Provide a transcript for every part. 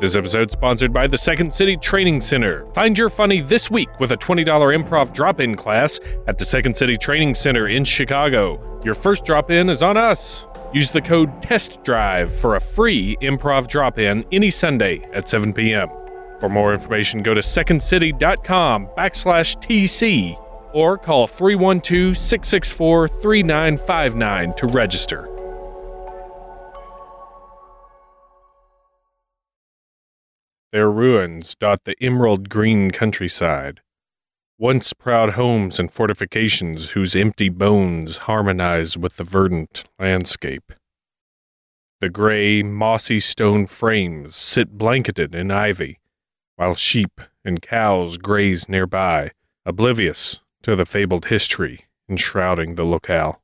This episode sponsored by the Second City Training Center. Find your funny this week with a $20 improv drop-in class at the Second City Training Center in Chicago. Your first drop-in is on us. Use the code TEST DRIVE for a free improv drop-in any Sunday at 7 p.m. For more information, go to secondcity.com backslash TC or call 312 664 3959 to register. Their ruins dot the emerald green countryside, once proud homes and fortifications whose empty bones harmonize with the verdant landscape. The gray, mossy stone frames sit blanketed in ivy, while sheep and cows graze nearby, oblivious to the fabled history enshrouding the locale.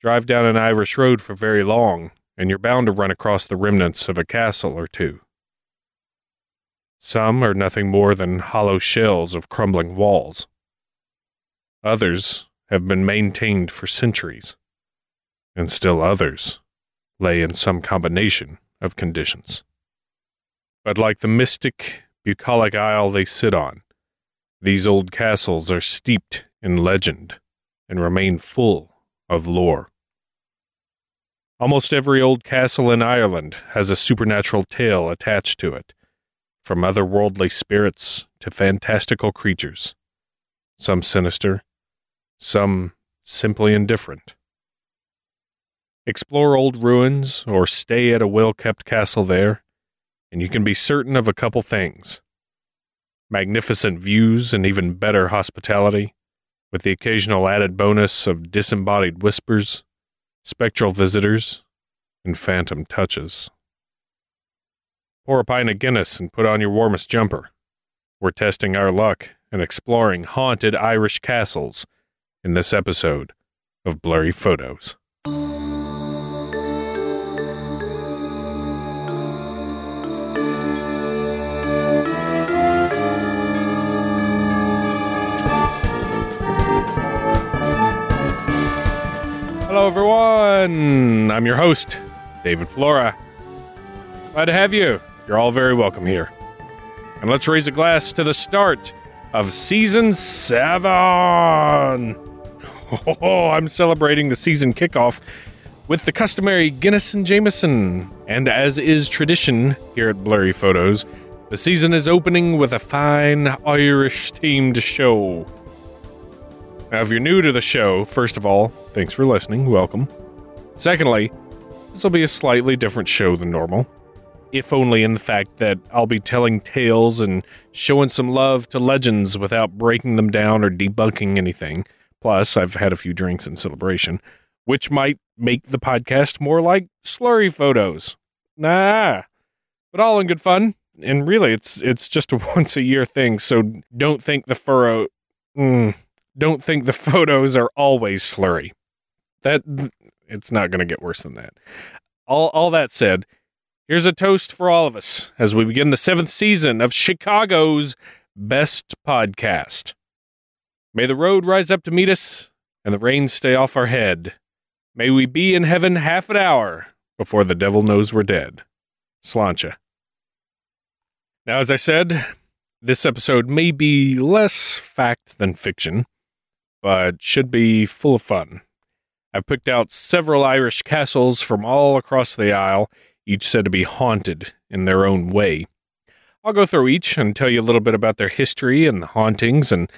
Drive down an Irish road for very long, and you're bound to run across the remnants of a castle or two. Some are nothing more than hollow shells of crumbling walls. Others have been maintained for centuries, and still others lay in some combination of conditions. But like the mystic, bucolic isle they sit on, these old castles are steeped in legend and remain full of lore. Almost every old castle in Ireland has a supernatural tale attached to it, from otherworldly spirits to fantastical creatures, some sinister, some simply indifferent. Explore old ruins or stay at a well kept castle there, and you can be certain of a couple things magnificent views and even better hospitality, with the occasional added bonus of disembodied whispers spectral visitors, and phantom touches. Pour a pint of Guinness and put on your warmest jumper. We're testing our luck and exploring haunted Irish castles in this episode of Blurry Photos. Hello, everyone. I'm your host, David Flora. Glad to have you. You're all very welcome here. And let's raise a glass to the start of season seven. Oh, I'm celebrating the season kickoff with the customary Guinness and Jameson. And as is tradition here at Blurry Photos, the season is opening with a fine Irish themed show. Now, if you're new to the show, first of all, thanks for listening. Welcome. Secondly, this will be a slightly different show than normal, if only in the fact that I'll be telling tales and showing some love to legends without breaking them down or debunking anything. Plus, I've had a few drinks in celebration, which might make the podcast more like slurry photos. Nah, but all in good fun. And really, it's it's just a once a year thing, so don't think the furrow. Mm, don't think the photos are always slurry. That it's not going to get worse than that. All all that said, here's a toast for all of us as we begin the seventh season of Chicago's best podcast. May the road rise up to meet us and the rain stay off our head. May we be in heaven half an hour before the devil knows we're dead. Sláinte. Now, as I said, this episode may be less fact than fiction but should be full of fun. I've picked out several Irish castles from all across the Isle, each said to be haunted in their own way. I'll go through each and tell you a little bit about their history and the hauntings and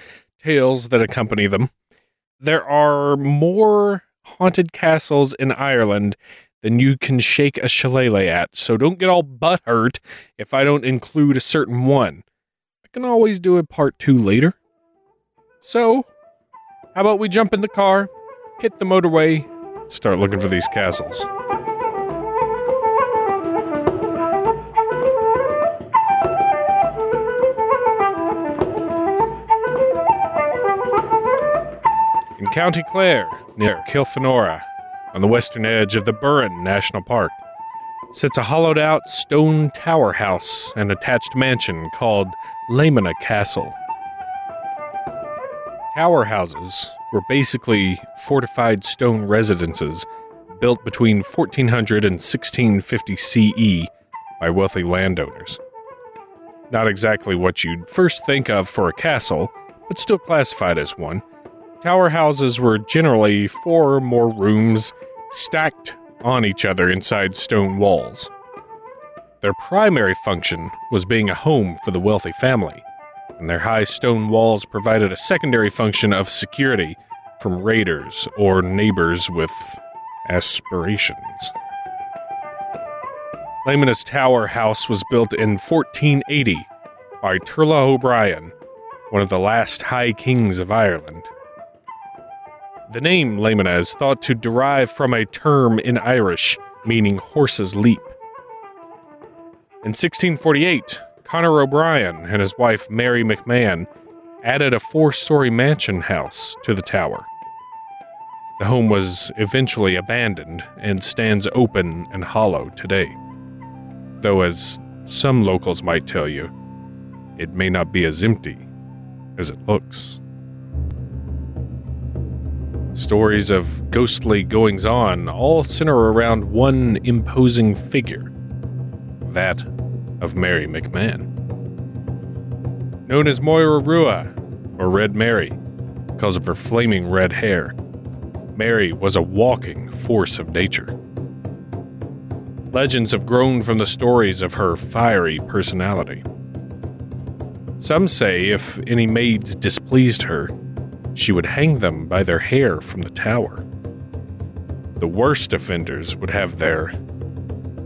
tales that accompany them. There are more haunted castles in Ireland than you can shake a shillelagh at, so don't get all butthurt if I don't include a certain one. I can always do a part two later. So, how about we jump in the car, hit the motorway, start looking for these castles? In County Clare, near Kilfenora, on the western edge of the Burren National Park, sits a hollowed out stone tower house and attached mansion called Leamaneh Castle. Tower houses were basically fortified stone residences built between 1400 and 1650 CE by wealthy landowners. Not exactly what you'd first think of for a castle, but still classified as one. Tower houses were generally four or more rooms stacked on each other inside stone walls. Their primary function was being a home for the wealthy family, and their high stone walls provided a secondary function of security from raiders or neighbors with aspirations. Leamaneh's Tower House was built in 1480 by Turlough O'Brien, one of the last High Kings of Ireland. The name Leamaneh is thought to derive from a term in Irish meaning horse's leap. In 1648, Conor O'Brien and his wife Mary McMahon added a four story mansion house to the tower. The home was eventually abandoned and stands open and hollow today. Though, as some locals might tell you, it may not be as empty as it looks. Stories of ghostly goings on all center around one imposing figure that of Mary McMahon. Known as Moira Rua, or Red Mary, because of her flaming red hair, Mary was a walking force of nature. Legends have grown from the stories of her fiery personality. Some say if any maids displeased her, she would hang them by their hair from the tower. The worst offenders would have their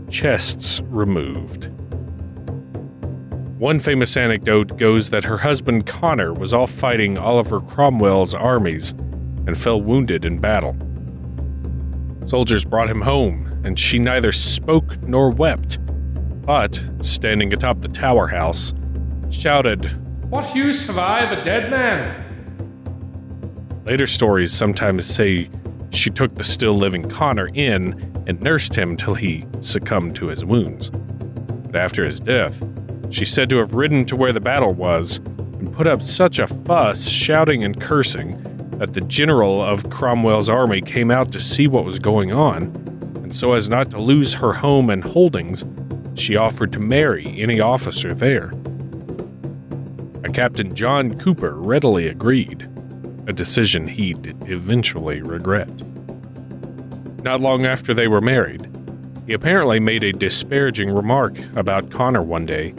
chests removed. One famous anecdote goes that her husband Connor was off fighting Oliver Cromwell's armies and fell wounded in battle. Soldiers brought him home, and she neither spoke nor wept, but, standing atop the tower house, shouted, What use have I of a dead man? Later stories sometimes say she took the still living Connor in and nursed him till he succumbed to his wounds. But after his death, she's said to have ridden to where the battle was and put up such a fuss, shouting and cursing, that the general of Cromwell's army came out to see what was going on, and so as not to lose her home and holdings, she offered to marry any officer there. A Captain John Cooper readily agreed, a decision he'd eventually regret. Not long after they were married, he apparently made a disparaging remark about Connor one day,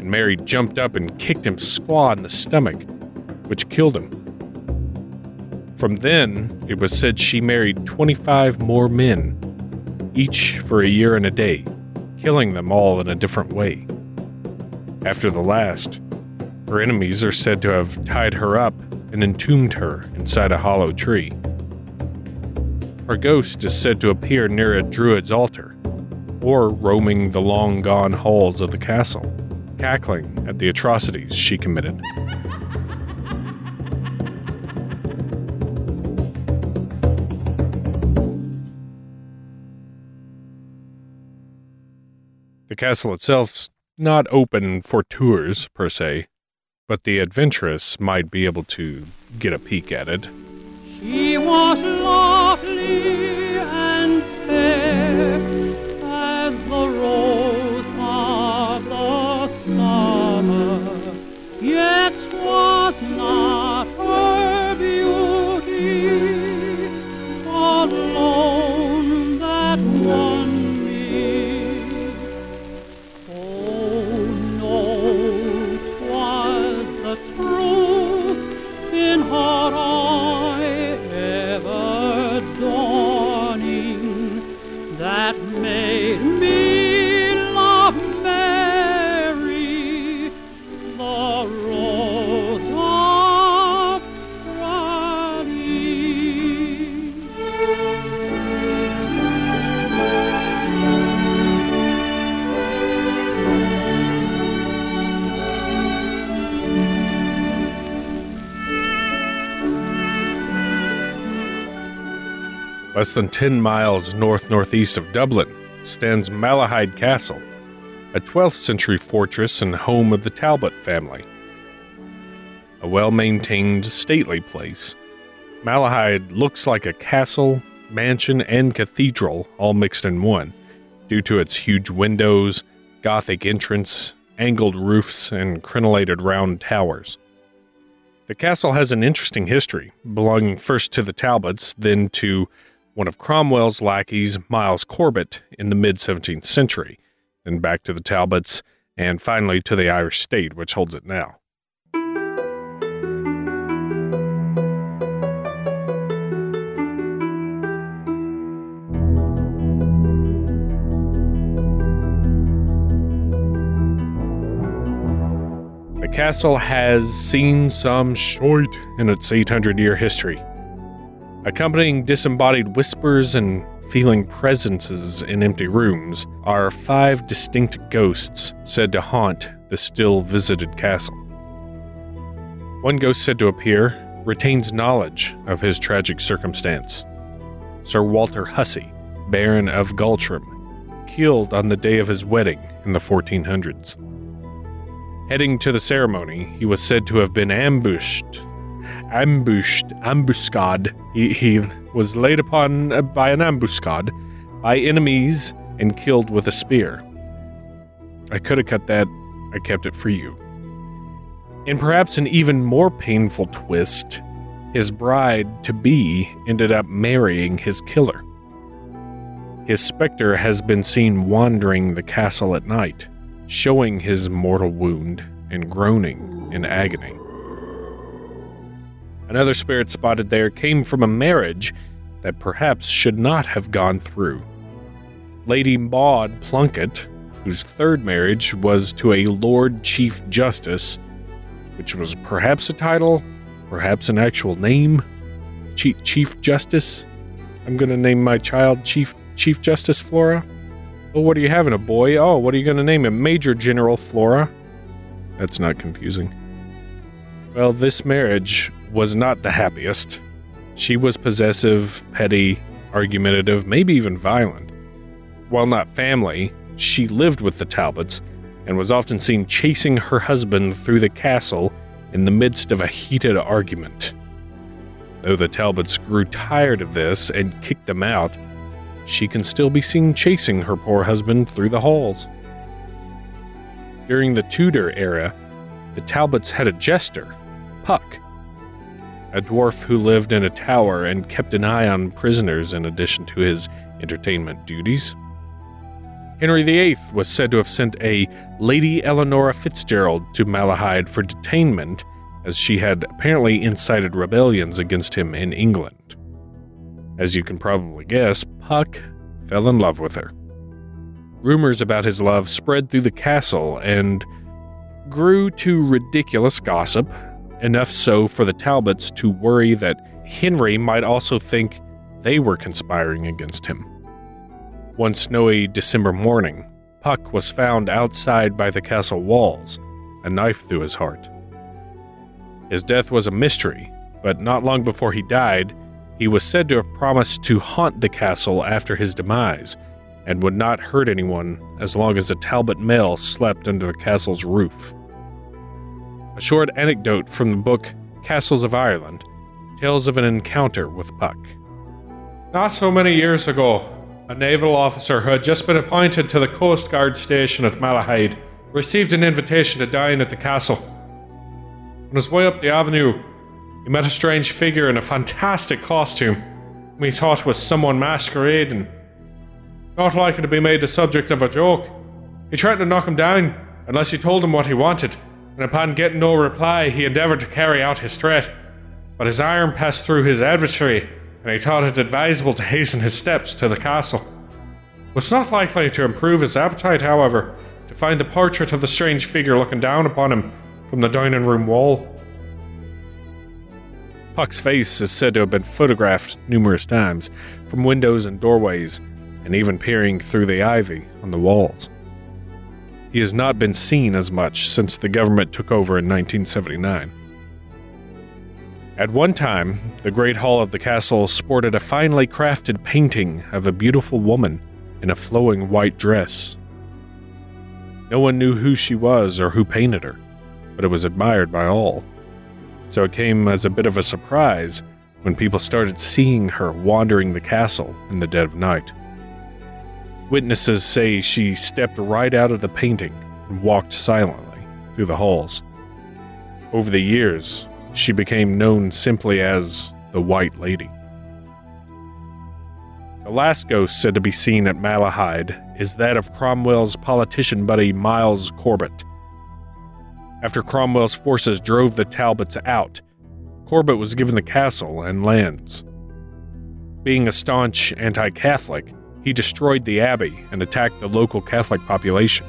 and Mary jumped up and kicked him squaw in the stomach, which killed him. From then, it was said she married 25 more men, each for a year and a day, killing them all in a different way. After the last, her enemies are said to have tied her up and entombed her inside a hollow tree. Her ghost is said to appear near a druid's altar, or roaming the long gone halls of the castle, cackling at the atrocities she committed. The castle itself's not open for tours, per se, but the adventurous might be able to get a peek at it. She was lovely Less than 10 miles north northeast of Dublin stands Malahide Castle, a 12th century fortress and home of the Talbot family. A well maintained, stately place, Malahide looks like a castle, mansion, and cathedral all mixed in one, due to its huge windows, Gothic entrance, angled roofs, and crenellated round towers. The castle has an interesting history, belonging first to the Talbots, then to one of Cromwell's lackeys, Miles Corbett, in the mid 17th century, then back to the Talbots, and finally to the Irish state, which holds it now. The castle has seen some short in its 800 year history. Accompanying disembodied whispers and feeling presences in empty rooms are five distinct ghosts said to haunt the still visited castle. One ghost said to appear retains knowledge of his tragic circumstance. Sir Walter Hussey, Baron of Galtrim, killed on the day of his wedding in the 1400s. Heading to the ceremony, he was said to have been ambushed. Ambushed, ambuscade. He, he was laid upon uh, by an ambuscade by enemies and killed with a spear. I could have cut that, I kept it for you. In perhaps an even more painful twist, his bride to be ended up marrying his killer. His specter has been seen wandering the castle at night showing his mortal wound and groaning in agony. Another spirit spotted there came from a marriage that perhaps should not have gone through. Lady Maud Plunkett, whose third marriage was to a Lord Chief Justice, which was perhaps a title, perhaps an actual name. Chief, Chief Justice. I'm going to name my child Chief Chief Justice Flora. Oh, what are you having, a boy? Oh, what are you going to name him? Major General Flora? That's not confusing. Well, this marriage was not the happiest. She was possessive, petty, argumentative, maybe even violent. While not family, she lived with the Talbots and was often seen chasing her husband through the castle in the midst of a heated argument. Though the Talbots grew tired of this and kicked them out, she can still be seen chasing her poor husband through the halls. During the Tudor era, the Talbots had a jester, Puck, a dwarf who lived in a tower and kept an eye on prisoners in addition to his entertainment duties. Henry VIII was said to have sent a Lady Eleanora Fitzgerald to Malahide for detainment, as she had apparently incited rebellions against him in England. As you can probably guess, Puck fell in love with her. Rumors about his love spread through the castle and grew to ridiculous gossip, enough so for the Talbots to worry that Henry might also think they were conspiring against him. One snowy December morning, Puck was found outside by the castle walls, a knife through his heart. His death was a mystery, but not long before he died, he was said to have promised to haunt the castle after his demise and would not hurt anyone as long as the Talbot male slept under the castle's roof. A short anecdote from the book Castles of Ireland Tales of an encounter with Puck. Not so many years ago, a naval officer who had just been appointed to the Coast Guard station at Malahide received an invitation to dine at the castle. On his way up the avenue, he met a strange figure in a fantastic costume, whom he thought was someone masquerading. Not likely to be made the subject of a joke, he threatened to knock him down unless he told him what he wanted, and upon getting no reply, he endeavoured to carry out his threat. But his arm passed through his adversary, and he thought it advisable to hasten his steps to the castle. It was not likely to improve his appetite, however, to find the portrait of the strange figure looking down upon him from the dining room wall. Puck's face is said to have been photographed numerous times from windows and doorways, and even peering through the ivy on the walls. He has not been seen as much since the government took over in 1979. At one time, the Great Hall of the castle sported a finely crafted painting of a beautiful woman in a flowing white dress. No one knew who she was or who painted her, but it was admired by all so it came as a bit of a surprise when people started seeing her wandering the castle in the dead of night. Witnesses say she stepped right out of the painting and walked silently through the halls. Over the years, she became known simply as the White Lady. The last ghost said to be seen at Malahide is that of Cromwell's politician buddy Miles Corbett. After Cromwell's forces drove the Talbots out, Corbett was given the castle and lands. Being a staunch anti Catholic, he destroyed the abbey and attacked the local Catholic population.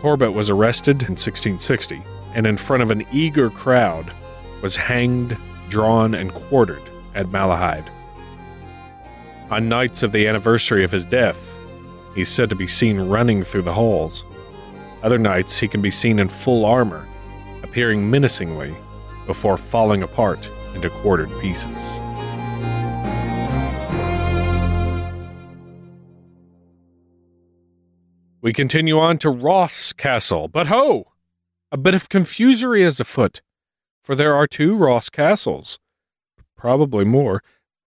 Corbett was arrested in 1660 and, in front of an eager crowd, was hanged, drawn, and quartered at Malahide. On nights of the anniversary of his death, he's said to be seen running through the halls. Other nights, he can be seen in full armor, appearing menacingly before falling apart into quartered pieces. We continue on to Ross Castle, but ho! A bit of confusery is afoot, for there are two Ross castles, probably more,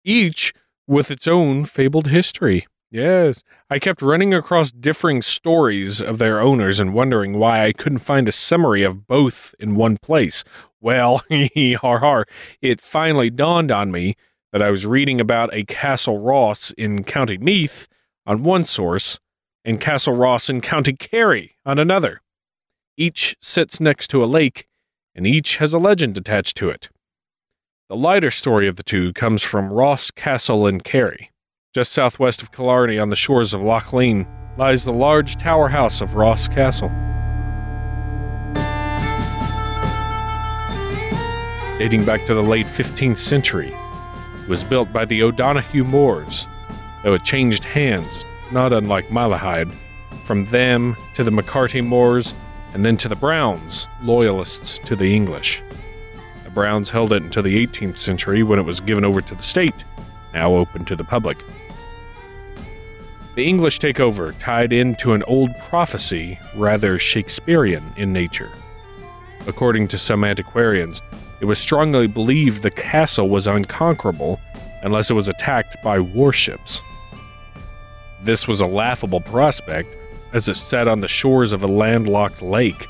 each with its own fabled history. Yes, I kept running across differing stories of their owners and wondering why I couldn't find a summary of both in one place. Well, har har, it finally dawned on me that I was reading about a Castle Ross in County Meath on one source and Castle Ross in County Kerry on another. Each sits next to a lake, and each has a legend attached to it. The lighter story of the two comes from Ross Castle in Kerry. Just southwest of Killarney on the shores of Loch Lean lies the large tower house of Ross Castle. Dating back to the late 15th century, it was built by the O'Donoghue Moors, though it changed hands, not unlike Malahide, from them to the McCarthy Moors and then to the Brownes, loyalists to the English. The Brownes held it until the 18th century when it was given over to the state, now open to the public. The English takeover tied into an old prophecy rather Shakespearean in nature. According to some antiquarians, it was strongly believed the castle was unconquerable unless it was attacked by warships. This was a laughable prospect as it sat on the shores of a landlocked lake.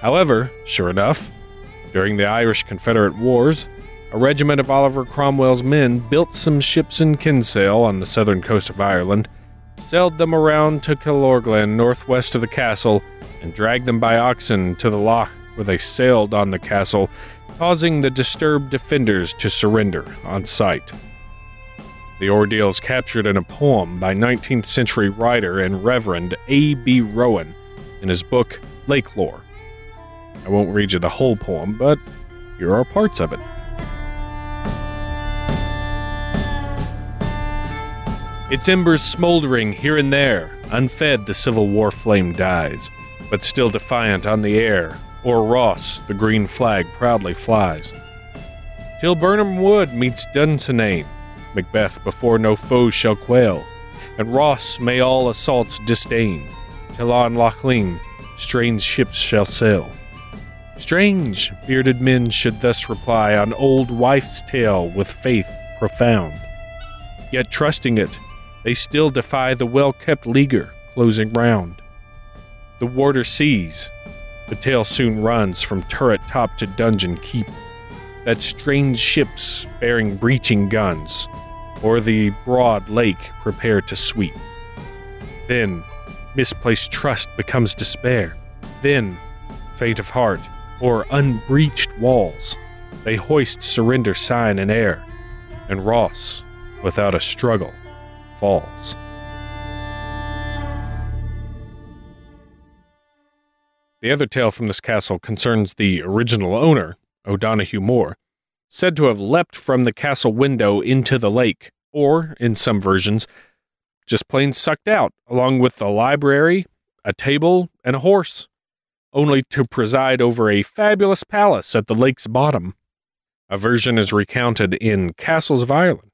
However, sure enough, during the Irish Confederate Wars, a regiment of Oliver Cromwell's men built some ships in Kinsale on the southern coast of Ireland, sailed them around to Killorglin northwest of the castle, and dragged them by oxen to the loch where they sailed on the castle, causing the disturbed defenders to surrender on sight. The ordeal is captured in a poem by 19th century writer and Reverend A.B. Rowan in his book Lake Lore. I won't read you the whole poem, but here are parts of it. Its embers smoldering here and there, unfed the Civil War flame dies, but still defiant on the air, o'er Ross the green flag proudly flies. Till Birnam Wood meets Dunsinane, Macbeth before no foe shall quail, and Ross may all assaults disdain, till on Lochlean strange ships shall sail. Strange, bearded men should thus reply on old wife's tale with faith profound. Yet trusting it, they still defy the well kept leaguer closing round. The warder sees, the tale soon runs from turret top to dungeon keep, that strange ships bearing breaching guns or the broad lake prepare to sweep. Then, misplaced trust becomes despair. Then, fate of heart, or unbreached walls, they hoist surrender sign in air, and Ross, without a struggle, falls. The other tale from this castle concerns the original owner, O'Donoghue Moore, said to have leapt from the castle window into the lake, or, in some versions, just plain sucked out, along with the library, a table, and a horse, only to preside over a fabulous palace at the lake's bottom. A version is recounted in Castles of Ireland.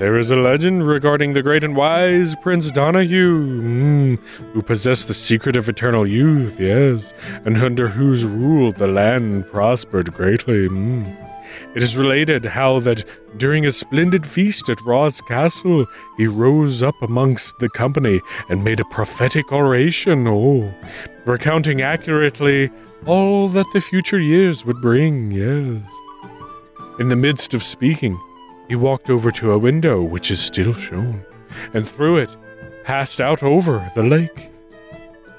There is a legend regarding the great and wise Prince Donahue, mm, who possessed the secret of eternal youth, yes, and under whose rule the land prospered greatly. Mm. It is related how that during a splendid feast at Ross Castle, he rose up amongst the company and made a prophetic oration, oh, recounting accurately all that the future years would bring, yes. In the midst of speaking, he walked over to a window which is still shown, and through it passed out over the lake.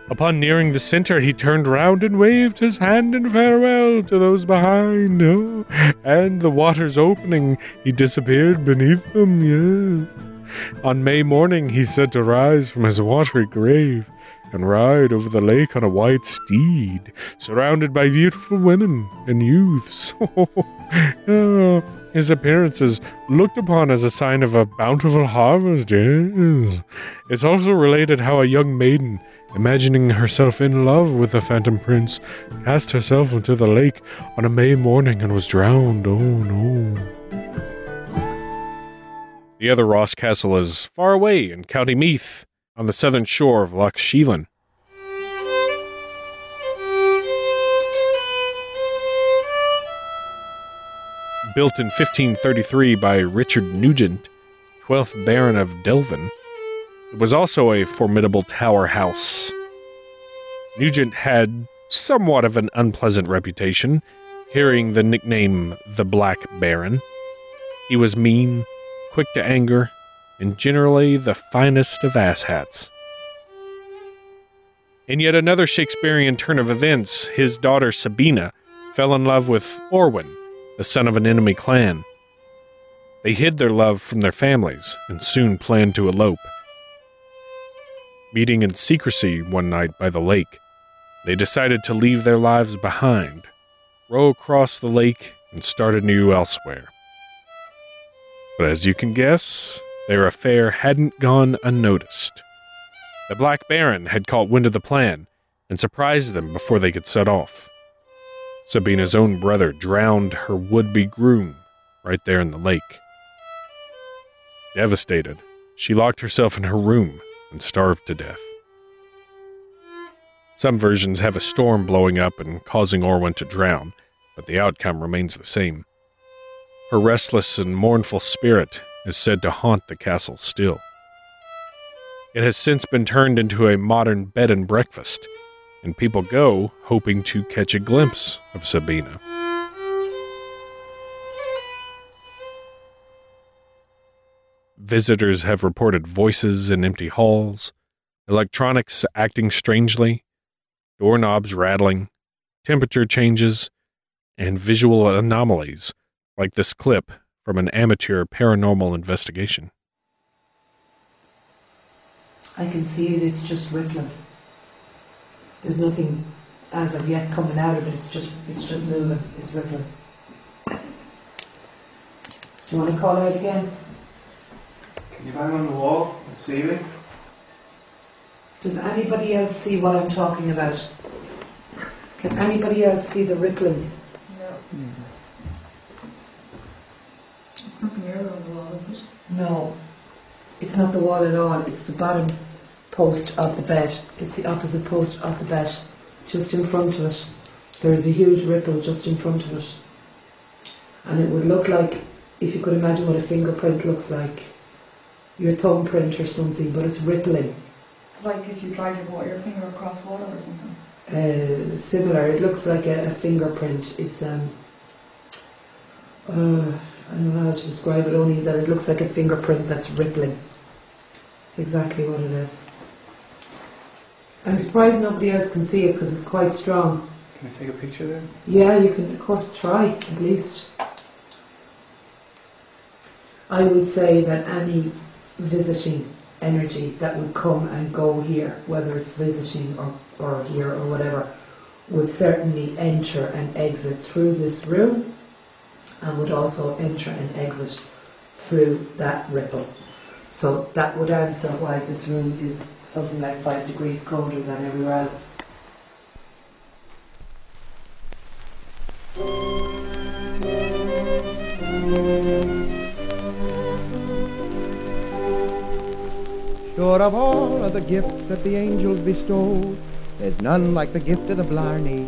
Upon nearing the center, he turned round and waved his hand in farewell to those behind. Oh, and the waters opening, he disappeared beneath them, yes. On May morning, he said to rise from his watery grave and ride over the lake on a white steed, surrounded by beautiful women and youths. oh, his appearance is looked upon as a sign of a bountiful harvest, yes. It's also related how a young maiden imagining herself in love with the Phantom Prince, cast herself into the lake on a May morning and was drowned. Oh no. The other Ross Castle is far away in County Meath, on the southern shore of Loch Sheelin. Built in 1533 by Richard Nugent, 12th Baron of Delvin, it was also a formidable tower house. Nugent had somewhat of an unpleasant reputation, carrying the nickname the Black Baron. He was mean, quick to anger, and generally the finest of asshats. In yet another Shakespearean turn of events, his daughter Sabina fell in love with Orwin, the son of an enemy clan. They hid their love from their families and soon planned to elope. Meeting in secrecy one night by the lake, they decided to leave their lives behind, row across the lake, and start anew elsewhere. But as you can guess, their affair hadn't gone unnoticed. The Black Baron had caught wind of the plan and surprised them before they could set off. Sabina's own brother drowned her would be groom right there in the lake. Devastated, she locked herself in her room and starved to death. Some versions have a storm blowing up and causing Orwin to drown, but the outcome remains the same. Her restless and mournful spirit is said to haunt the castle still. It has since been turned into a modern bed and breakfast, and people go hoping to catch a glimpse of Sabina. Visitors have reported voices in empty halls, electronics acting strangely, doorknobs rattling, temperature changes, and visual anomalies like this clip from an amateur paranormal investigation. I can see it, it's just rippling. There's nothing as of yet coming out of it, it's just it's just moving, it's rippling. Do you want to call out again? Can you bang on the wall and see me? Does anybody else see what I'm talking about? Can anybody else see the rippling? No. It's not near on the wall, is it? No, it's not the wall at all. It's the bottom post of the bed. It's the opposite post of the bed, just in front of it. There's a huge ripple just in front of it. And it would look like, if you could imagine what a fingerprint looks like, your thumbprint or something, but it's rippling. It's like if you tried to put your finger across water or something. Uh, similar. It looks like a, a fingerprint. It's um. Uh, I don't know how to describe it. Only that it looks like a fingerprint that's rippling. It's exactly what it is. I'm surprised nobody else can see it because it's quite strong. Can I take a picture there? Yeah, you can, of course, try at least. I would say that any visiting energy that would come and go here, whether it's visiting or, or here or whatever, would certainly enter and exit through this room and would also enter and exit through that ripple. So that would answer why this room is something like five degrees colder than everywhere else. Sure of all of the gifts that the angels bestow, there's none like the gift of the Blarney.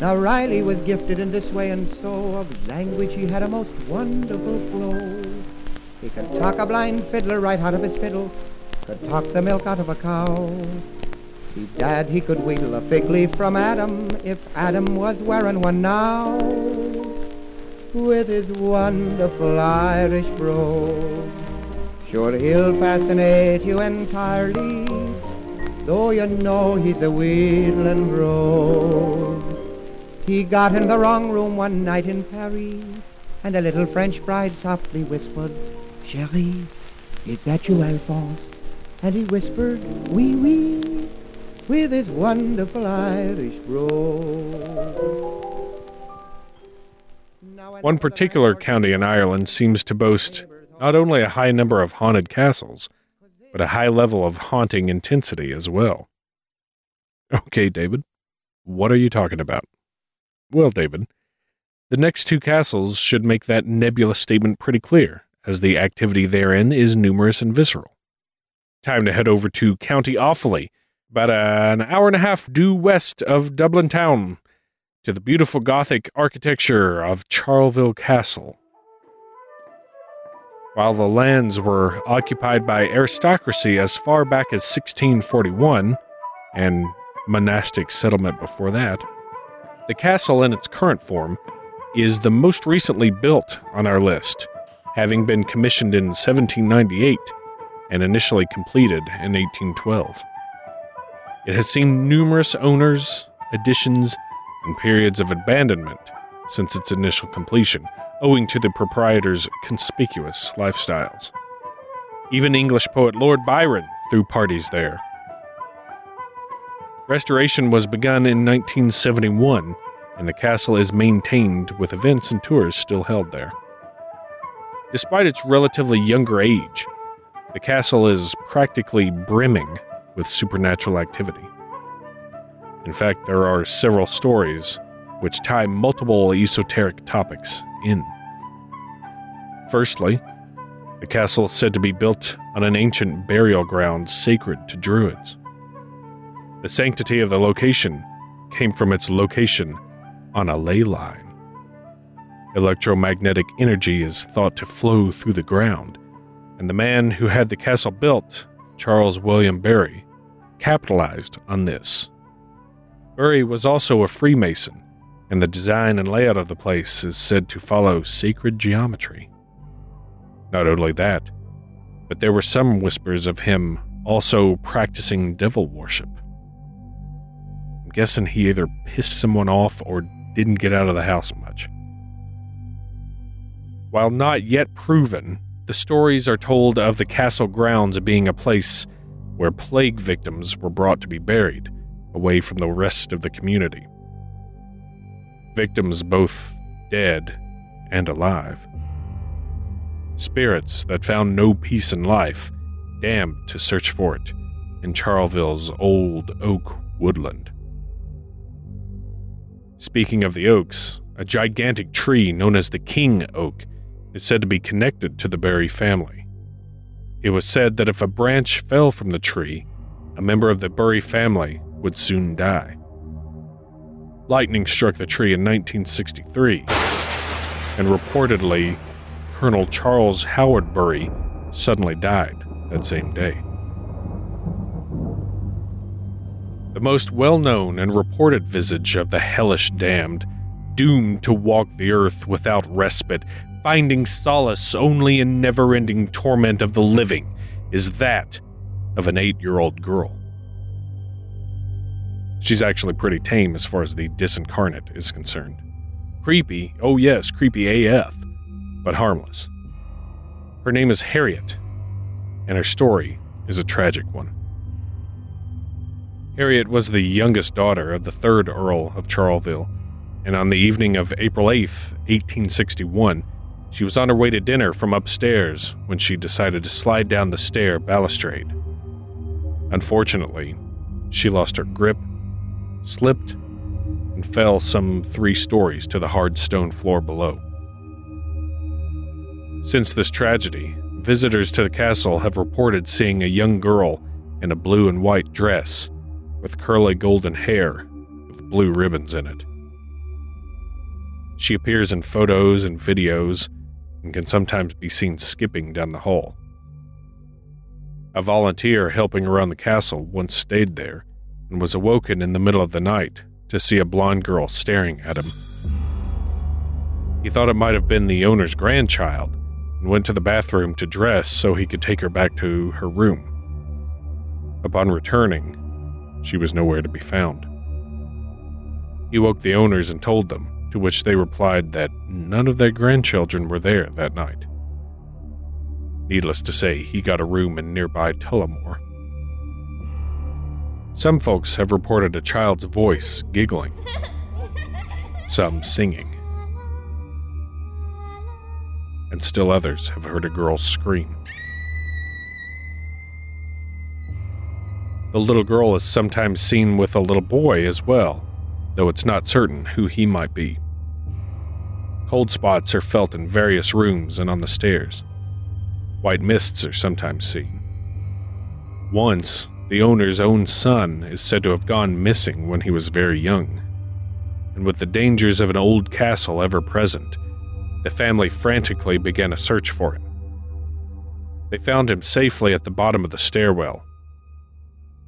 Now Riley was gifted in this way and so, of language he had a most wonderful flow. He could talk a blind fiddler right out of his fiddle, could talk the milk out of a cow. He dad he could wheedle a fig leaf from Adam, if Adam was wearing one now. With his wonderful Irish brogue, sure he'll fascinate you entirely, though you know he's a wheedling rogue. He got in the wrong room one night in Paris, and a little French bride softly whispered, Cherie, is that you, Alphonse? And he whispered, Oui, oui, with his wonderful Irish brogue. One particular county in Ireland seems to boast not only a high number of haunted castles, but a high level of haunting intensity as well. Okay, David, what are you talking about? Well, David, the next two castles should make that nebulous statement pretty clear, as the activity therein is numerous and visceral. Time to head over to County Offaly, about an hour and a half due west of Dublin town, to the beautiful Gothic architecture of Charleville Castle. While the lands were occupied by aristocracy as far back as 1641, and monastic settlement before that, the castle in its current form is the most recently built on our list, having been commissioned in 1798 and initially completed in 1812. It has seen numerous owners, additions, and periods of abandonment since its initial completion, owing to the proprietor's conspicuous lifestyles. Even English poet Lord Byron threw parties there. Restoration was begun in 1971, and the castle is maintained with events and tours still held there. Despite its relatively younger age, the castle is practically brimming with supernatural activity. In fact, there are several stories which tie multiple esoteric topics in. Firstly, the castle is said to be built on an ancient burial ground sacred to Druids. The sanctity of the location came from its location on a ley line. Electromagnetic energy is thought to flow through the ground, and the man who had the castle built, Charles William Bury, capitalized on this. Bury was also a Freemason, and the design and layout of the place is said to follow sacred geometry. Not only that, but there were some whispers of him also practicing devil worship. I'm guessing he either pissed someone off or didn't get out of the house much. While not yet proven, the stories are told of the castle grounds being a place where plague victims were brought to be buried, away from the rest of the community. Victims both dead and alive. Spirits that found no peace in life, damned to search for it in Charleville's old oak woodland. Speaking of the oaks, a gigantic tree known as the king oak is said to be connected to the Bury family. It was said that if a branch fell from the tree, a member of the Bury family would soon die. Lightning struck the tree in 1963, and reportedly, Colonel Charles Howard Bury suddenly died that same day. The most well known and reported visage of the hellish damned, doomed to walk the earth without respite, finding solace only in never ending torment of the living, is that of an eight year old girl. She's actually pretty tame as far as the disincarnate is concerned. Creepy, oh yes, creepy AF, but harmless. Her name is Harriet, and her story is a tragic one. Harriet was the youngest daughter of the third Earl of Charleville, and on the evening of April 8th, 1861, she was on her way to dinner from upstairs when she decided to slide down the stair balustrade. Unfortunately, she lost her grip slipped, and fell some three stories to the hard stone floor below. Since this tragedy, visitors to the castle have reported seeing a young girl in a blue and white dress with curly golden hair with blue ribbons in it. She appears in photos and videos and can sometimes be seen skipping down the hall. A volunteer helping around the castle once stayed there and was awoken in the middle of the night to see a blonde girl staring at him. He thought it might have been the owner's grandchild and went to the bathroom to dress so he could take her back to her room. Upon returning, she was nowhere to be found. He woke the owners and told them, to which they replied that none of their grandchildren were there that night. Needless to say, he got a room in nearby Tullamore. Some folks have reported a child's voice giggling, some singing, and still others have heard a girl scream. The little girl is sometimes seen with a little boy as well, though it's not certain who he might be. Cold spots are felt in various rooms and on the stairs. White mists are sometimes seen. Once, the owner's own son is said to have gone missing when he was very young. And with the dangers of an old castle ever present, the family frantically began a search for him. They found him safely at the bottom of the stairwell.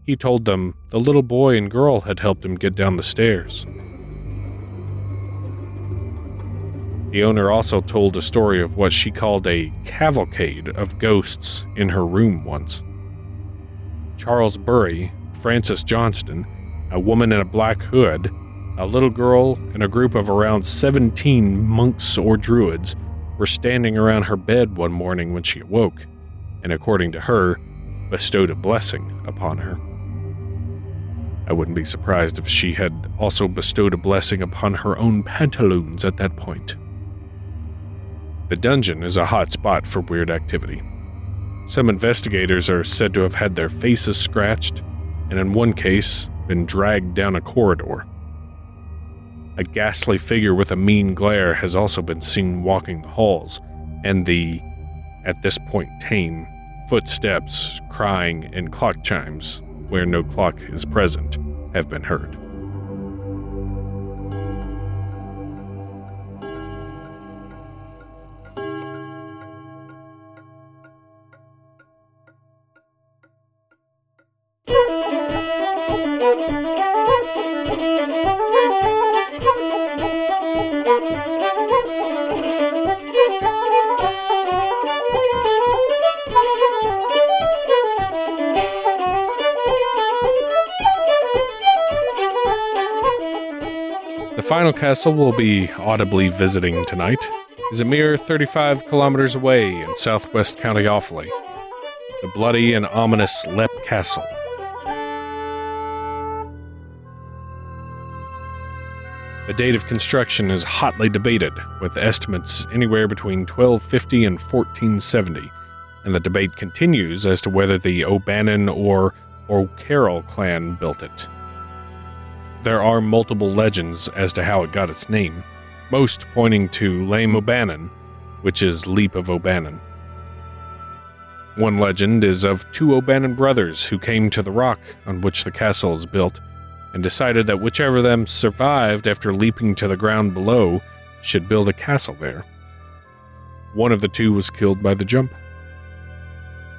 He told them the little boy and girl had helped him get down the stairs. The owner also told a story of what she called a cavalcade of ghosts in her room once. Charles Bury, Francis Johnston, a woman in a black hood, a little girl, and a group of around 17 monks or druids were standing around her bed one morning when she awoke, and according to her, bestowed a blessing upon her. I wouldn't be surprised if she had also bestowed a blessing upon her own pantaloons at that point. The dungeon is a hot spot for weird activity. Some investigators are said to have had their faces scratched, and in one case, been dragged down a corridor. A ghastly figure with a mean glare has also been seen walking the halls, and the, at this point tame, footsteps, crying, and clock chimes where no clock is present, have been heard. Final castle we'll be audibly visiting tonight is a mere 35 kilometers away in southwest County Offaly, the bloody and ominous Leap Castle. The date of construction is hotly debated, with estimates anywhere between 1250 and 1470, and the debate continues as to whether the O'Bannon or O'Carroll clan built it. There are multiple legends as to how it got its name, most pointing to Léim O'Bannon, which is Leap of O'Bannon. One legend is of two O'Bannon brothers who came to the rock on which the castle is built and decided that whichever of them survived after leaping to the ground below should build a castle there. One of the two was killed by the jump.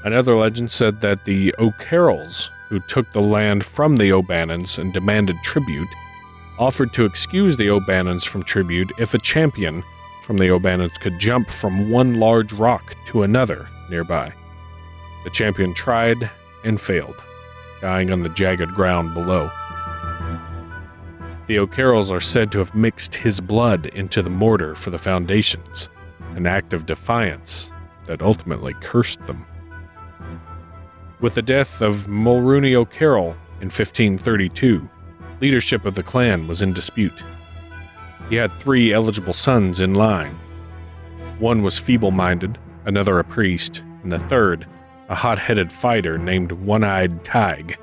Another legend said that the O'Carrolls, who took the land from the O'Bannons and demanded tribute, offered to excuse the O'Bannons from tribute if a champion from the O'Bannons could jump from one large rock to another nearby. The champion tried and failed, dying on the jagged ground below. The O'Carrolls are said to have mixed his blood into the mortar for the foundations, an act of defiance that ultimately cursed them. With the death of Mulrooney O'Carroll in 1532, leadership of the clan was in dispute. He had three eligible sons in line. One was feeble minded, another a priest, and the third, a hot headed fighter named One Eyed Tig.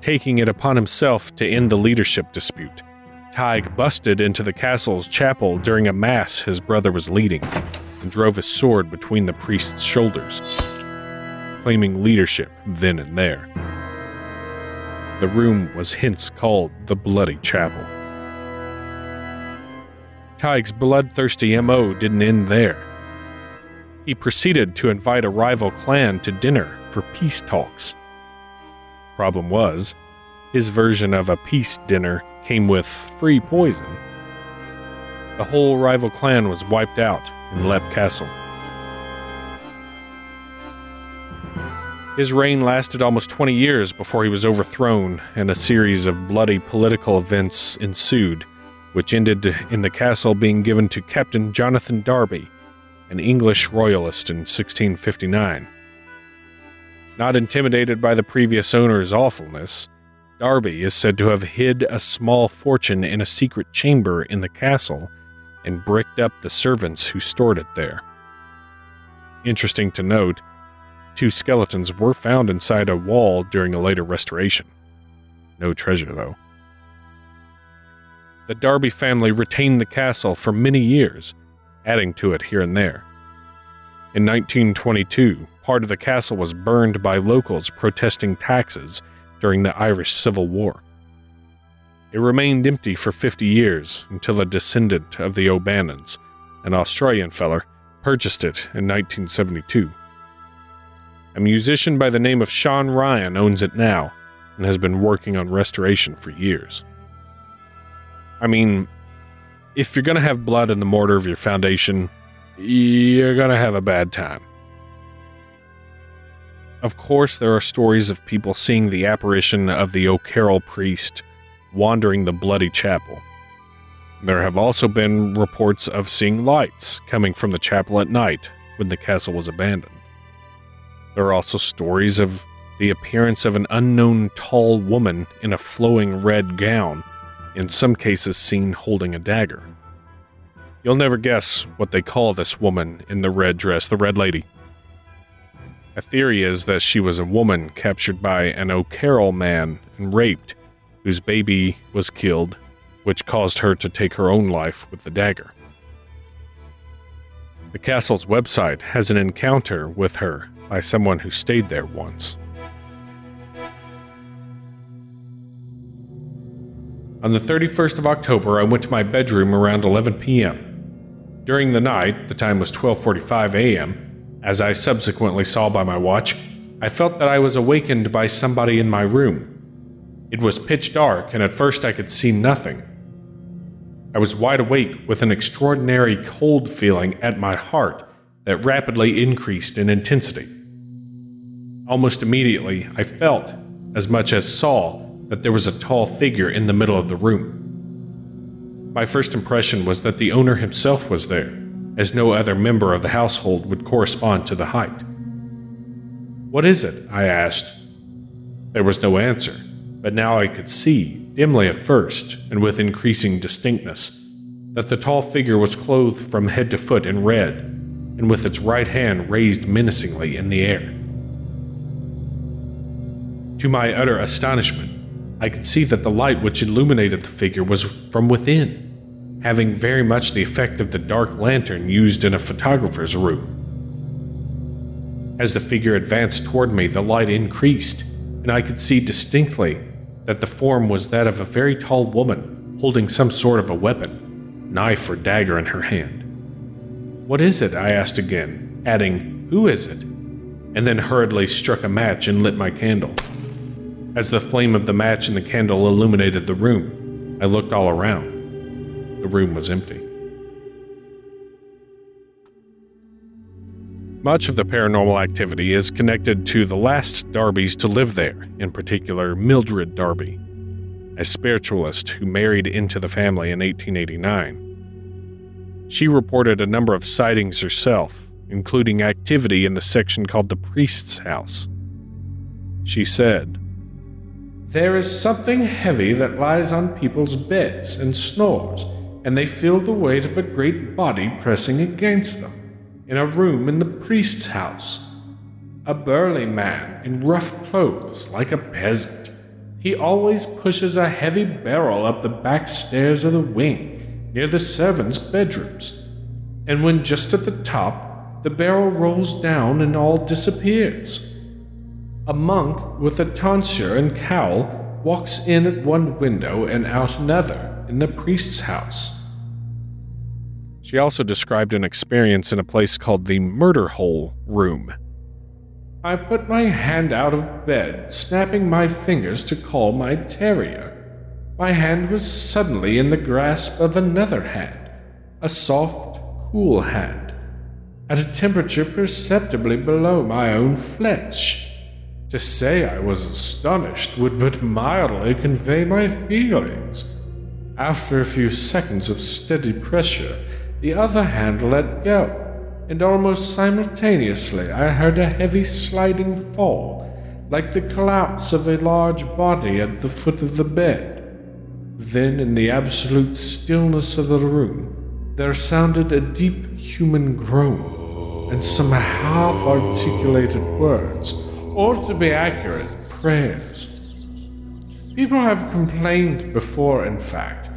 Taking it upon himself to end the leadership dispute, Tig busted into the castle's chapel during a mass his brother was leading and drove his sword between the priest's shoulders, claiming leadership then and there. The room was hence called the Bloody Chapel. Tighe's bloodthirsty MO didn't end there. He proceeded to invite a rival clan to dinner for peace talks. Problem was, his version of a peace dinner came with free poison. The whole rival clan was wiped out in Leap Castle. His reign lasted almost 20 years before he was overthrown, and a series of bloody political events ensued, which ended in the castle being given to Captain Jonathan Darby, an English royalist in 1659. Not intimidated by the previous owner's awfulness, Darby is said to have hid a small fortune in a secret chamber in the castle and bricked up the servants who stored it there. Interesting to note, two skeletons were found inside a wall during a later restoration. No treasure, though. The Darby family retained the castle for many years, adding to it here and there. In 1922, part of the castle was burned by locals protesting taxes during the Irish Civil War. It remained empty for 50 years until a descendant of the O'Bannons, an Australian feller, purchased it in 1972. A musician by the name of Sean Ryan owns it now and has been working on restoration for years. I mean, if you're going to have blood in the mortar of your foundation, you're going to have a bad time. Of course, there are stories of people seeing the apparition of the O'Carroll priest wandering the bloody chapel. There have also been reports of seeing lights coming from the chapel at night when the castle was abandoned. There are also stories of the appearance of an unknown tall woman in a flowing red gown, in some cases seen holding a dagger. You'll never guess what they call this woman in the red dress, the Red Lady. A theory is that she was a woman captured by an O'Carroll man and raped, whose baby was killed, which caused her to take her own life with the dagger. The castle's website has an encounter with her by someone who stayed there once. On the 31st of October, I went to my bedroom around 11 p.m. During the night, the time was 12:45 a.m., as I subsequently saw by my watch, I felt that I was awakened by somebody in my room. It was pitch dark, and at first I could see nothing. I was wide awake with an extraordinary cold feeling at my heart that rapidly increased in intensity. Almost immediately, I felt, as much as saw, that there was a tall figure in the middle of the room. My first impression was that the owner himself was there, as no other member of the household would correspond to the height. What is it? I asked. There was no answer, but now I could see, dimly at first, and with increasing distinctness, that the tall figure was clothed from head to foot in red, and with its right hand raised menacingly in the air. To my utter astonishment, I could see that the light which illuminated the figure was from within, having very much the effect of the dark lantern used in a photographer's room. As the figure advanced toward me, the light increased, and I could see distinctly that the form was that of a very tall woman holding some sort of a weapon, knife or dagger in her hand. What is it? I asked again, adding, Who is it? And then hurriedly struck a match and lit my candle. As the flame of the match and the candle illuminated the room, I looked all around. The room was empty. Much of the paranormal activity is connected to the last Darbys to live there, in particular Mildred Darby, a spiritualist who married into the family in 1889. She reported a number of sightings herself, including activity in the section called the Priest's House. She said, there is something heavy that lies on people's beds and snores, and they feel the weight of a great body pressing against them. In a room in the priest's house, a burly man in rough clothes like a peasant. He always pushes a heavy barrel up the back stairs of the wing near the servants' bedrooms, and when just at the top, the barrel rolls down and all disappears. A monk with a tonsure and cowl walks in at one window and out another in the priest's house. She also described an experience in a place called the Murder Hole Room. I put my hand out of bed, snapping my fingers to call my terrier. My hand was suddenly in the grasp of another hand, a soft, cool hand, at a temperature perceptibly below my own flesh. To say I was astonished would but mildly convey my feelings. After a few seconds of steady pressure, the other hand let go and almost simultaneously I heard a heavy sliding fall, like the collapse of a large body at the foot of the bed. Then, in the absolute stillness of the room, there sounded a deep human groan and some half articulated words, or to be accurate, prayers. People have complained before, in fact.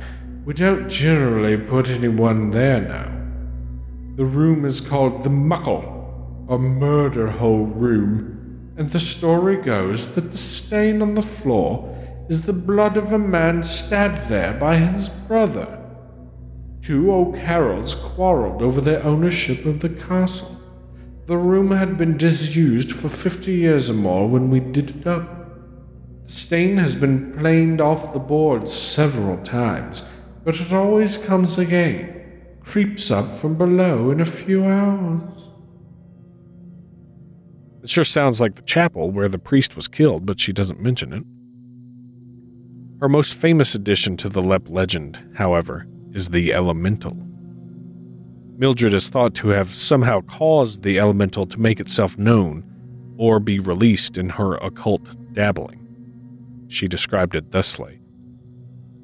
We don't generally put anyone there now. The room is called the Muckle, or Murder Hole Room, and the story goes that the stain on the floor is the blood of a man stabbed there by his brother. Two O'Carrolls quarreled over the ownership of the castle. The room had been disused for fifty years or more when we did it up. The stain has been planed off the boards several times, but it always comes again creeps up from below in a few hours. It sure sounds like the chapel where the priest was killed, but she doesn't mention it. Her most famous addition to the Leap legend, however, is the elemental. Mildred is thought to have somehow caused the elemental to make itself known or be released in her occult dabbling. She described it thusly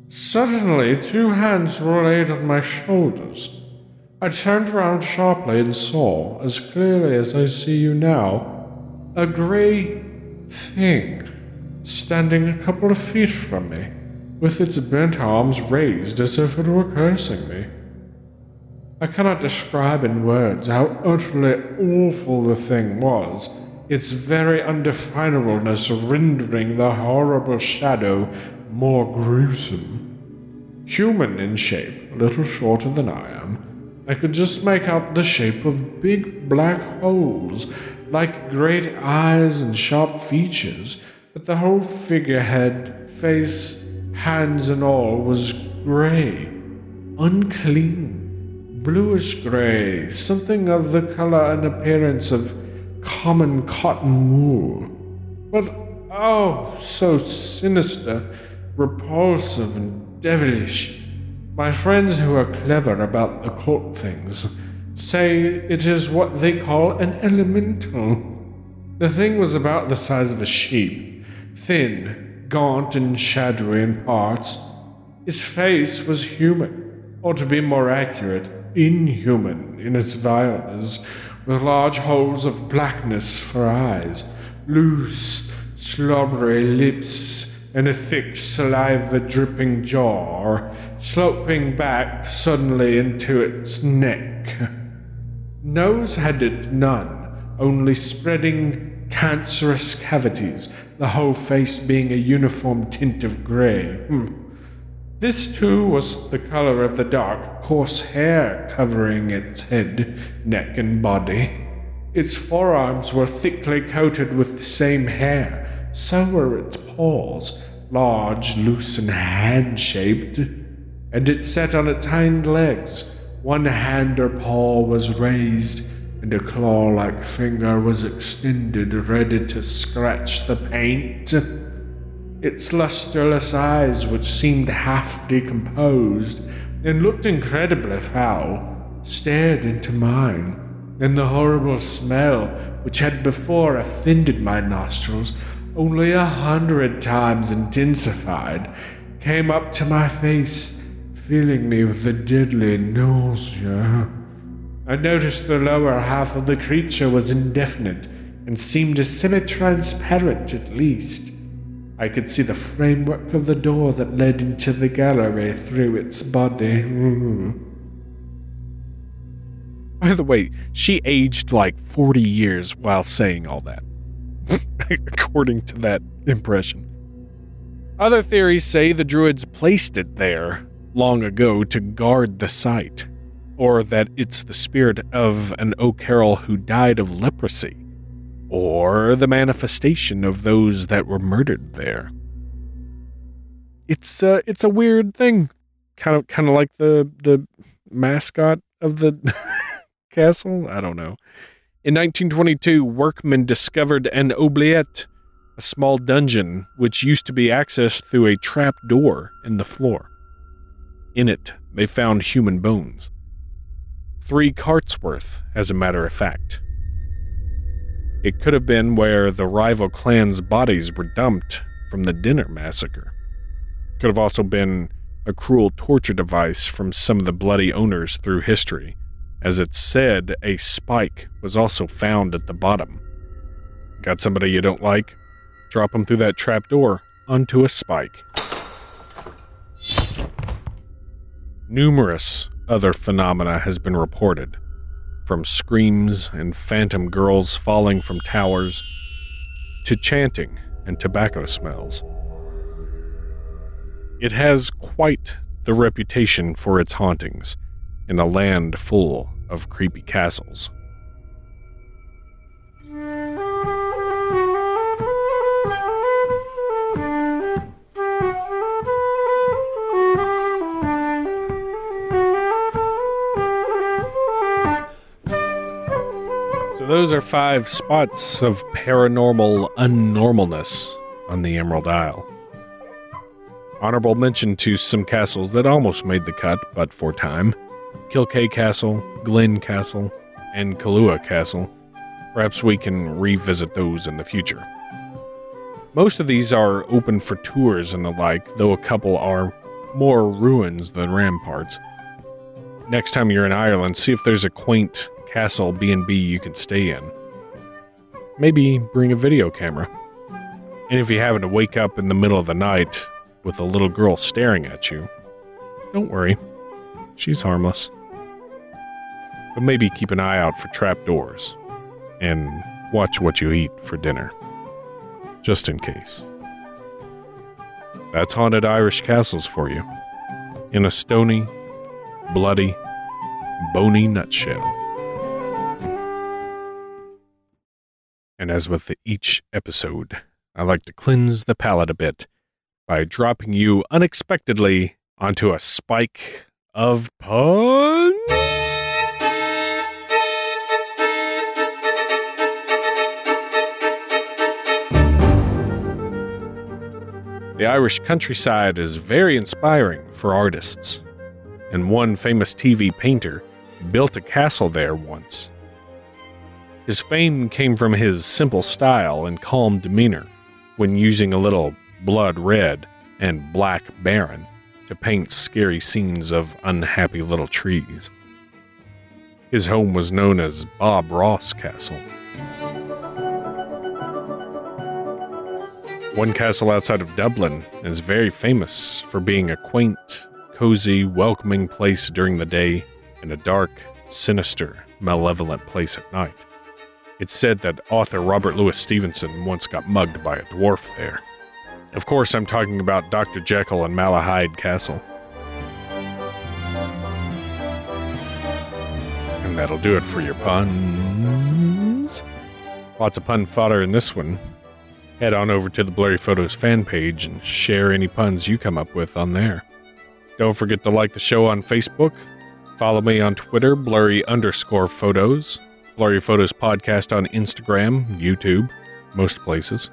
Suddenly, two hands were laid on my shoulders. I turned round sharply and saw, as clearly as I see you now, a grey thing standing a couple of feet from me, with its bent arms raised as if it were cursing me. I cannot describe in words how utterly awful the thing was, its very undefinableness rendering the horrible shadow more gruesome. Human in shape, a little shorter than I am, I could just make out the shape of big black holes, like great eyes and sharp features, but the whole figurehead, face, hands, and all was grey, unclean, bluish grey, something of the color and appearance of common cotton wool. But oh, so sinister repulsive and devilish. My friends who are clever about the occult things say it is what they call an elemental. The thing was about the size of a sheep, thin, gaunt, and shadowy in parts. Its face was human, or to be more accurate, inhuman in its vileness, with large holes of blackness for eyes, loose, slobbery lips, and a thick saliva dripping jaw, sloping back suddenly into its neck. Nose had it none, only spreading cancerous cavities, the whole face being a uniform tint of grey. Hmm. This too was the color of the dark, coarse hair covering its head, neck, and body. Its forearms were thickly coated with the same hair, so were its paws, large, loose, and hand shaped, and it sat on its hind legs. One hand or paw was raised, and a claw like finger was extended, ready to scratch the paint. Its lusterless eyes, which seemed half decomposed and looked incredibly foul, stared into mine, and the horrible smell, which had before offended my nostrils, only a hundred times intensified, came up to my face, filling me with a deadly nausea. I noticed the lower half of the creature was indefinite and seemed semi transparent at least. I could see the framework of the door that led into the gallery through its body. Hmm. By the way, she aged like 40 years while saying all that. according to that impression. Other theories say the Druids placed it there long ago to guard the site. Or that it's the spirit of an O'Carroll who died of leprosy, or the manifestation of those that were murdered there. It's a, it's a weird thing, kind of kind of like the the mascot of the castle. I don't know. In 1922, workmen discovered an oubliette, a small dungeon which used to be accessed through a trap door in the floor. In it, they found human bones. Three carts worth, as a matter of fact. It could have been where the rival clans' bodies were dumped from the dinner massacre. Could have also been a cruel torture device from some of the bloody owners through history. As it's said, a spike was also found at the bottom. Got somebody you don't like? Drop them through that trap door onto a spike. Numerous other phenomena has been reported, from screams and phantom girls falling from towers to chanting and tobacco smells. It has quite the reputation for its hauntings in a land full of creepy castles. Those are five spots of paranormal unnormalness on the Emerald Isle. Honorable mention to some castles that almost made the cut, but for time Kilkea Castle, Glen Castle, and Kahlua Castle. Perhaps we can revisit those in the future. Most of these are open for tours and the like, though a couple are more ruins than ramparts. Next time you're in Ireland, see if there's a quaint castle B&B you can stay in. Maybe bring a video camera. And if you happen to wake up in the middle of the night with a little girl staring at you, don't worry. She's harmless. But maybe keep an eye out for trapdoors and watch what you eat for dinner. Just in case. That's Haunted Irish Castles for you. In a stony, bloody, bony nutshell. And as with each episode, I like to cleanse the palate a bit by dropping you unexpectedly onto a spike of puns. The Irish countryside is very inspiring for artists, and one famous TV painter built a castle there once. His fame came from his simple style and calm demeanor when using a little blood red and black baron to paint scary scenes of unhappy little trees. His home was known as Bob Ross Castle. One castle outside of Dublin is very famous for being a quaint, cozy, welcoming place during the day and a dark, sinister, malevolent place at night. It's said that author Robert Louis Stevenson once got mugged by a dwarf there. Of course, I'm talking about Dr. Jekyll and Malahide Castle. And that'll do it for your puns. Lots of pun fodder in this one. Head on over to the Blurry Photos fan page and share any puns you come up with on there. Don't forget to like the show on Facebook. Follow me on Twitter, blurry underscore photos. Blurry Photos Podcast on Instagram, YouTube, most places.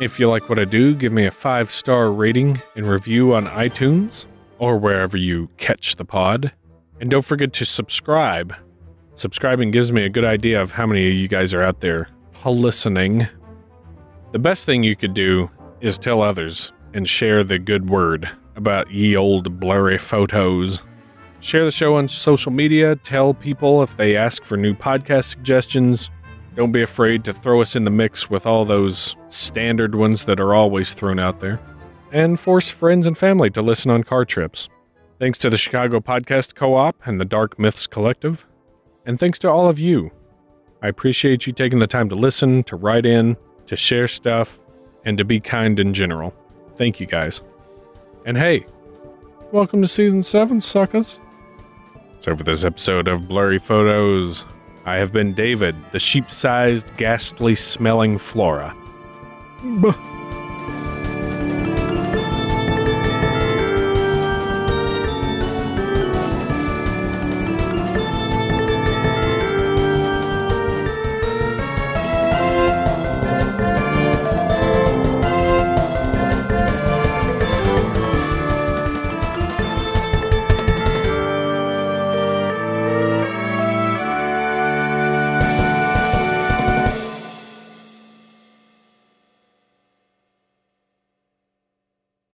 If you like what I do, give me a five star rating and review on iTunes or wherever you catch the pod. And don't forget to subscribe. Subscribing gives me a good idea of how many of you guys are out there listening. The best thing you could do is tell others and share the good word about ye old blurry photos. Share the show on social media, tell people if they ask for new podcast suggestions. Don't be afraid to throw us in the mix with all those standard ones that are always thrown out there. And force friends and family to listen on car trips. Thanks to the Chicago Podcast Co op and the Dark Myths Collective. And thanks to all of you. I appreciate you taking the time to listen, to write in, to share stuff, and to be kind in general. Thank you guys. And hey, welcome to season 7, suckers. So, for this episode of Blurry Photos, I have been David, the sheep sized, ghastly smelling Flora. Buh.